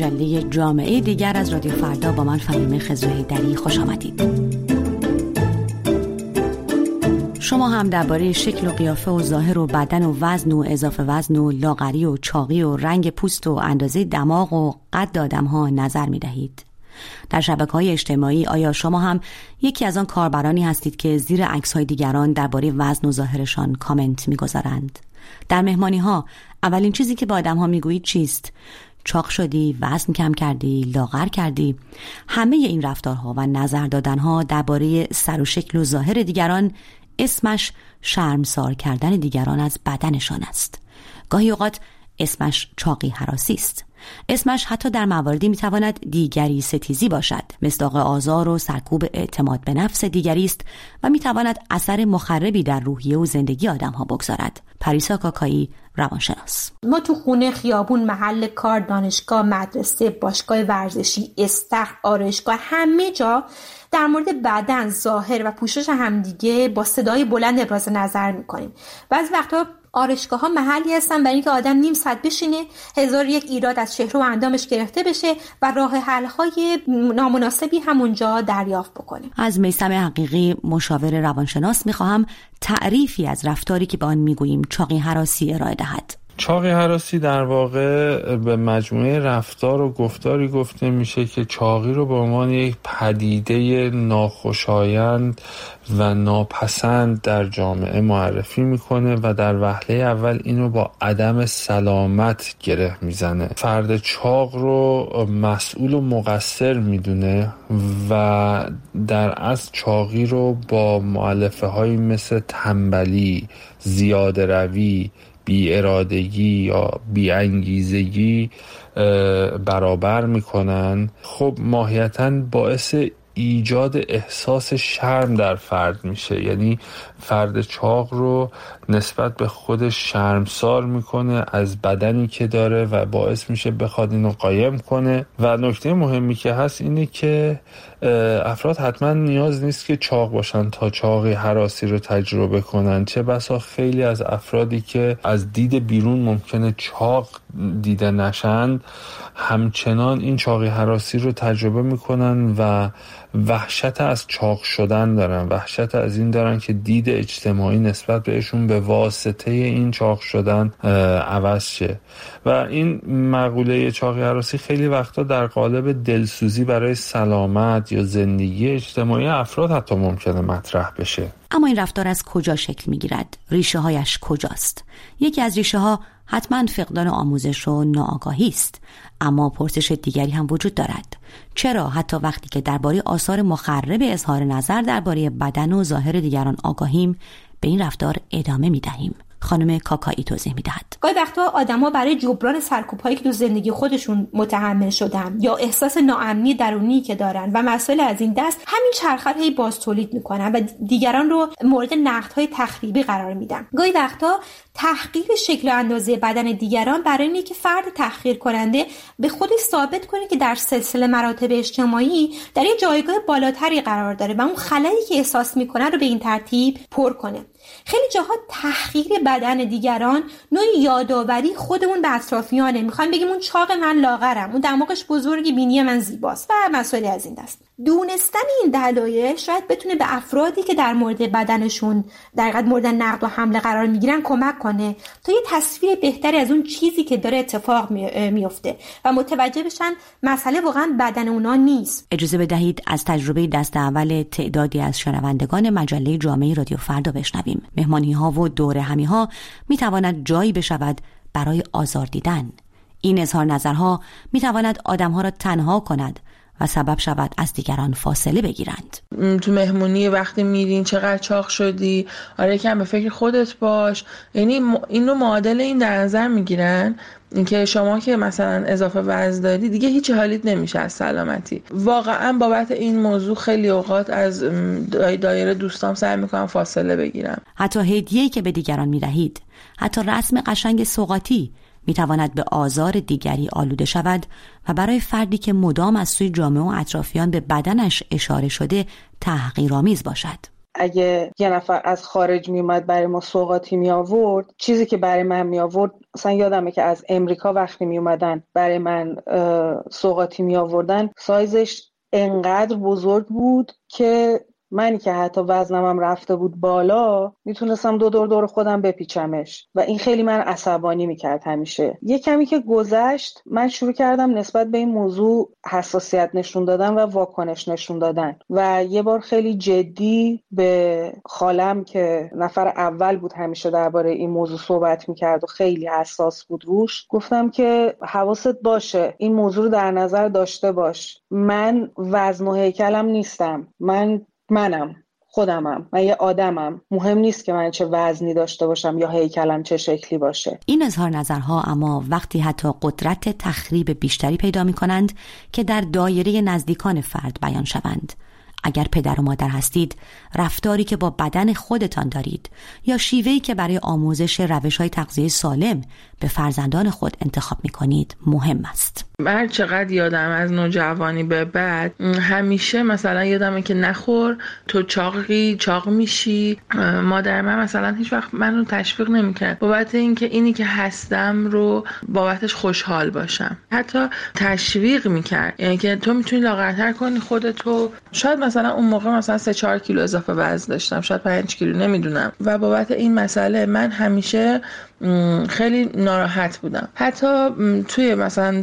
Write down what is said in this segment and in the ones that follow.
مجله جامعه دیگر از رادیو فردا با من فهیم خزوهی دری خوش آمدید. شما هم درباره شکل و قیافه و ظاهر و بدن و وزن و اضافه وزن و لاغری و چاقی و رنگ پوست و اندازه دماغ و قد آدم ها نظر می دهید. در شبکه های اجتماعی آیا شما هم یکی از آن کاربرانی هستید که زیر عکس های دیگران درباره وزن و ظاهرشان کامنت می‌گذارند؟ در مهمانی ها اولین چیزی که با آدم ها می‌گویید چیست؟ چاق شدی وزن کم کردی لاغر کردی. همه این رفتارها و نظر دادنها درباره سر و شکل و ظاهر دیگران اسمش شرمسار کردن دیگران از بدنشان است. گاهی اوقات اسمش چاقی حراسی است. اسمش حتی در مواردی می‌تواند دیگری ستیزی باشد. مصداق آزار و سرکوب اعتماد به نفس دیگری است و می‌تواند اثر مخربی در روحیه و زندگی آدم ها بگذارد. پریسا کاکایی روانشناس. ما تو خونه خیابون محل کار دانشگاه مدرسه باشگاه ورزشی استخر آرایشگاه همه جا در مورد بدن ظاهر و پوشش همدیگه با صدای بلند ابراز نظر می‌کنیم. بعضی وقتا آرشگاه ها محلی هستن برای اینکه آدم نیم ساعت بشینه هزار یک ایراد از چهره و اندامش گرفته بشه و راه حل های نامناسبی همونجا دریافت بکنه. از میسم حقیقی مشاور روانشناس می‌خواهم تعریفی از رفتاری که به آن می‌گوییم چاقی حراسی ارائه دهد. چاقی حراسی در واقع به مجموعه رفتار و گفتاری گفته میشه که چاقی رو به عنوان یک پدیده ناخوشایند و ناپسند در جامعه معرفی می‌کنه و در وهله اول اینو با عدم سلامت گره می‌زنه. فرد چاق رو مسئول و مقصر می‌دونه و در از چاقی رو با معلفه هایی مثل تنبلی زیاده روی بی ارادگی یا بی انگیزگی برابر می‌کنن. خب ماهیتا باعث ایجاد احساس شرم در فرد میشه. یعنی فرد چاق رو نسبت به خودش شرمسار می‌کنه از بدنی که داره و باعث میشه بخواد اینو قایم کنه. و نکته مهمی که هست اینه که افراد حتما نیاز نیست که چاق باشن تا چاقی حراسی رو تجربه کنن. چه بسا خیلی از افرادی که از دید بیرون ممکنه چاق دیده نشند همچنان این چاقی حراسی رو تجربه می‌کنن و وحشت از چاق شدن دارن وحشت از این دارن که دید اجتماعی نسبت بهشون به واسطه این چاق شدن عوض شه. و این مقوله چاقی حراسی خیلی وقتا در قالب دلسوزی برای سلامت یا زندگی اجتماعی افراد حتی ممکنه مطرح بشه. اما این رفتار از کجا شکل می‌گیرد؟ ریشه هایش کجاست؟ یکی از ریشه ها حتما فقدان آموزش و ناآگاهی است. اما پرسش دیگری هم وجود دارد. چرا حتی وقتی که درباره آثار مخرب اظهار نظر درباره بدن و ظاهر دیگران آگاهیم به این رفتار ادامه می دهیم خانم کاکایی توضیح می‌دهد. گاهی وقتا آدما برای جبران سرکوبهایی که تو زندگی خودشون متحمل شدن یا احساس ناامنی درونی که دارن و مسائل از این دست همین چرخه هی باز تولید می‌کنن و دیگران رو مورد های تخریبی قرار میدن. گاهی وقتا تحقیر شکل و اندازه بدن دیگران برای اینه که فرد تحقیر کننده به خودش ثابت کنه که در سلسله مراتب اجتماعی در یه جایگاه بالاتری قرار داره و اون خلایی که احساس می‌کنه رو به این ترتیب پر کنه. خیلی جاها تحقیر بدن دیگران نوع یادآوری خودمون به اطرافیانه. می‌خوایم بگیم اون چاق من لاغرم اون دماغش بزرگی بینی من زیباست و مسائل از این دست. دونستن این دلایل شاید بتونه به افرادی که در مورد بدنشون در مورد نقد و حمله قرار می‌گیرن کمک کنه تا یه تصویر بهتری از اون چیزی که داره اتفاق میفته و متوجه بشن مسئله واقعا بدن اونا نیست. اجازه بدهید از تجربه دست اول تعدادی از شنوندگان مجله جامعه رادیو فردا بشنویم. مهمانی ها و دور همی ها می تواند جایی بشود برای آزار دیدن. این اظهار نظرها می تواند آدمها را تنها کند و سبب شود از دیگران فاصله بگیرند. تو مهمونی وقتی میرین چقدر چاق شدی؟ آره کم به فکر خودت باش. یعنی این رو معادل این در نظر می‌گیرن. اینکه شما که مثلا اضافه وزن داری دیگه هیچ حالیت نمیشه از سلامتی. واقعا بابت این موضوع خیلی اوقات از دایره دوستام سعی می‌کنم فاصله بگیرم. حتی هدیه‌ای که به دیگران می‌دهید. حتی رسم قشنگ سوقاتی می تواند به آزار دیگری آلوده شود و برای فردی که مدام از سوی جامعه و اطرافیان به بدنش اشاره شده تحقیرآمیز باشد. اگه یه نفر از خارج میومد برای ما سوقاتی می آورد چیزی که برای من می آورد مثلا یادمه که از امریکا وقتی می اومدن برای من سوقاتی می آوردن سایزش انقدر بزرگ بود که منی که حتی وزنمم رفته بود بالا می‌تونستم دو دور دور خودم بپیچمش. و این خیلی من عصبانی می‌کرد همیشه. یه کمی که گذشت من شروع کردم نسبت به این موضوع حساسیت نشون دادن و واکنش نشون دادن. و یه بار خیلی جدی به خالم که نفر اول بود همیشه درباره این موضوع صحبت می‌کرد و خیلی حساس بود روش گفتم که حواست باشه این موضوع رو در نظر داشته باش. من وزن و هیکلم نیستم. من منم خودمم من یه آدمم. مهم نیست که من چه وزنی داشته باشم یا هیکلم چه شکلی باشه. این اظهار نظرها اما وقتی حتی قدرت تخریب بیشتری پیدا می کنند که در دایره نزدیکان فرد بیان شوند. اگر پدر و مادر هستید رفتاری که با بدن خودتان دارید یا شیوهی که برای آموزش روش های تغذیه سالم به فرزندان خود انتخاب می کنید مهم است. هر چقدر یادم از نوجوانی به بعد همیشه مثلا یادمه که نخور تو چاقی چاق میشی. مادر من مثلا هیچ وقت منو تشویق نمی‌کرد. بابت اینکه اینی که هستم رو بابتش خوشحال باشم. حتی تشویق می‌کرد. یعنی که تو می‌تونی لاغرتر کنی خودتو. شاید مثلا اون موقع مثلا 3 4 کیلو اضافه وزن داشتم. شاید 5 کیلو نمی‌دونم. و بابت این مسئله من همیشه خیلی ناراحت بودم. حتی توی مثلا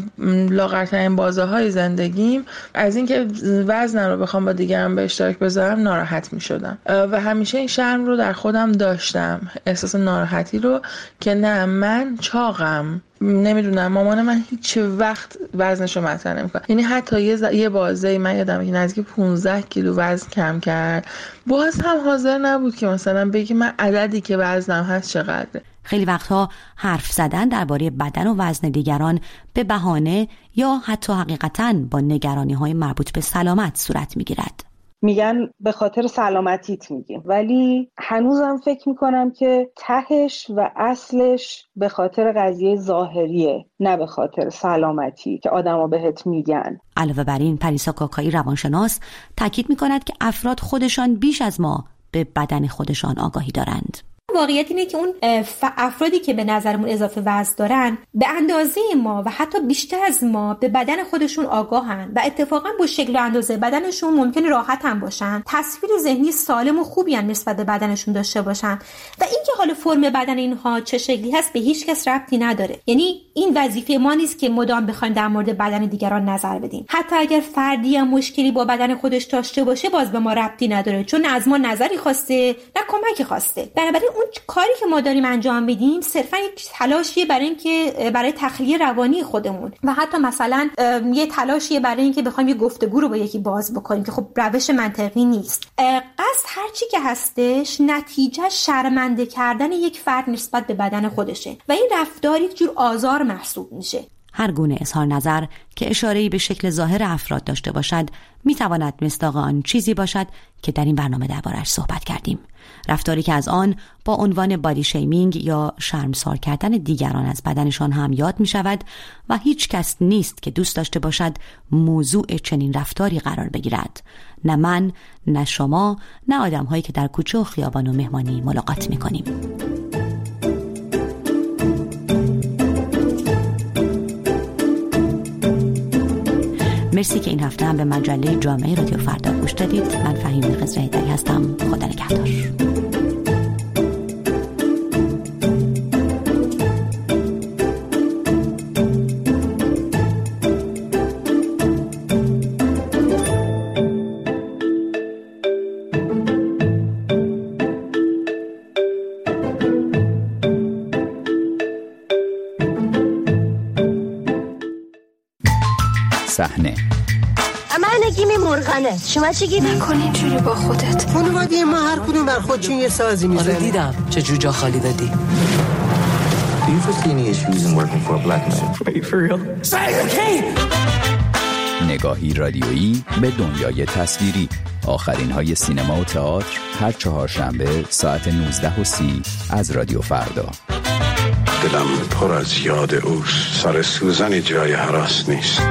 لاغرترین بازه های زندگیم از اینکه وزنم رو بخوام با دیگران به اشتراک بذارم ناراحت می شدم و همیشه این شرم رو در خودم داشتم. احساس ناراحتی رو که نه من چاقم. نمی‌دونم مامان من هیچ وقت وزنش رو مطرح نمی‌کنه. یعنی حتی یه, ز... یه بازه من یادم که نزدیک 15 کیلو وزن کم کرد. باز هم حاضر نبود که مثلا بگی من عددی که وزنم هست چقدره. خیلی وقتها حرف زدن درباره بدن و وزن دیگران به بهانه یا حتی حقیقتا با نگرانی های مربوط به سلامت صورت می‌گیرد. میگن به خاطر سلامتیت میگیم. ولی هنوزم فکر می‌کنم که تهش و اصلش به خاطر قضیه ظاهریه نه به خاطر سلامتی که آدما بهت میگن. علاوه بر این پریسا کاکایی روانشناس تاکید می‌کند که افراد خودشان بیش از ما به بدن خودشان آگاهی دارند. واقعیت اینه که اون افرادی که به نظرمون اضافه وزن دارن به اندازه ما و حتی بیشتر از ما به بدن خودشون آگاهن و اتفاقا با شکل و اندازه بدنشون ممکن راحت هم باشن. تصویر ذهنی سالم و خوبی هم نسبت به بدنشون داشته باشن. و اینکه حال فرم بدن اینها چه شکلی هست به هیچ کس ربطی نداره. یعنی این وظیفه ما نیست که مدام بخوایم در مورد بدن دیگران نظر بدیم. حتی اگر فردی هم مشکلی با بدن خودش داشته باشه باز به ما ربطی نداره. چون از ما نظری خواسته نه کمکی خواسته. بنابراین اون کاری که ما داریم انجام میدیم صرفا یک تلاشیه برای اینکه برای تخلیه روانی خودمون. و حتی مثلا یه تلاشیه برای اینکه بخوایم یه گفتگو رو با یکی باز بکنیم که خب روش منطقی نیست. قصد هرچی که هستش نتیجه شرمنده کردن یک فرد نسبت به بدن خودشه. و این رفتار یک جور آزار محسوب میشه. هر گونه اظهار نظر که اشاره‌ای به شکل ظاهر افراد داشته باشد می تواند مصداق آن چیزی باشد که در این برنامه دربارش صحبت کردیم رفتاری که از آن با عنوان بادی شیمینگ یا شرمسار کردن دیگران از بدنشان هم یاد می شود و هیچ کس نیست که دوست داشته باشد موضوع چنین رفتاری قرار بگیرد نه من نه شما نه آدم هایی که در کوچه و خیابان و مهمانی ملاقات می کنیم. مرسی که این هفته هم به مجله جامعه رادیو فردا گوش دادید. من فهیم قزرهیدری هستم. خدا صحنه. من نگیم مرغنه شما چی گیری؟ نکن اینجوری با خودت. خانواده ما هر کدوم بر خودشون یه سازی می‌زنه آره دیدم. چه جا خالی دادی نگاهی رادیویی به دنیای تصویری. آخرین های سینما و تئاتر هر چهارشنبه ساعت 19 و سی از رادیو فردا. دلم پر از یاد اوست. سر سوزنی جای حراس نیست.